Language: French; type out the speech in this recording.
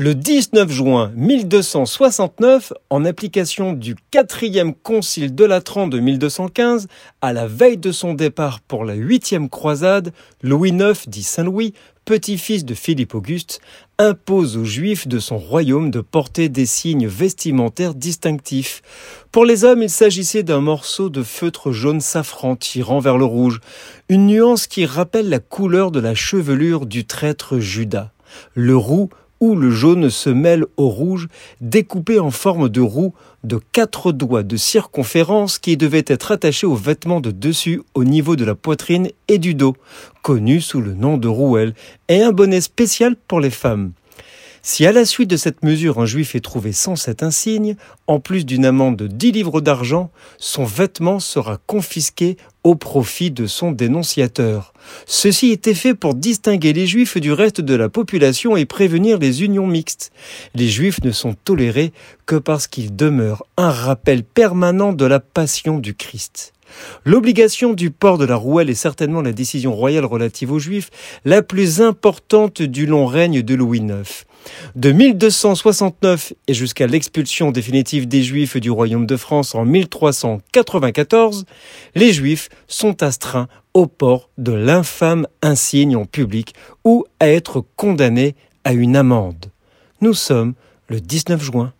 Le 19 juin 1269, en application du quatrième concile de Latran de 1215, à la veille de son départ pour la huitième croisade, Louis IX, dit Saint-Louis, petit-fils de Philippe Auguste, impose aux Juifs de son royaume de porter des signes vestimentaires distinctifs. Pour les hommes, il s'agissait d'un morceau de feutre jaune safran tirant vers le rouge, une nuance qui rappelle la couleur de la chevelure du traître Judas. Le roux où le jaune se mêle au rouge, découpé en forme de roue de quatre doigts de circonférence qui devaient être attachés aux vêtements de dessus au niveau de la poitrine et du dos, connu sous le nom de rouelle, et un bonnet spécial pour les femmes. Si à la suite de cette mesure un juif est trouvé sans cet insigne, en plus d'une amende de 10 livres d'argent, son vêtement sera confisqué au profit de son dénonciateur. Ceci était fait pour distinguer les juifs du reste de la population et prévenir les unions mixtes. Les juifs ne sont tolérés que parce qu'ils demeurent un rappel permanent de la passion du Christ. L'obligation du port de la rouelle est certainement la décision royale relative aux Juifs la plus importante du long règne de Louis IX. De 1269 et jusqu'à l'expulsion définitive des Juifs du royaume de France en 1394, les Juifs sont astreints au port de l'infâme insigne en public ou à être condamnés à une amende. Nous sommes le 19 juin.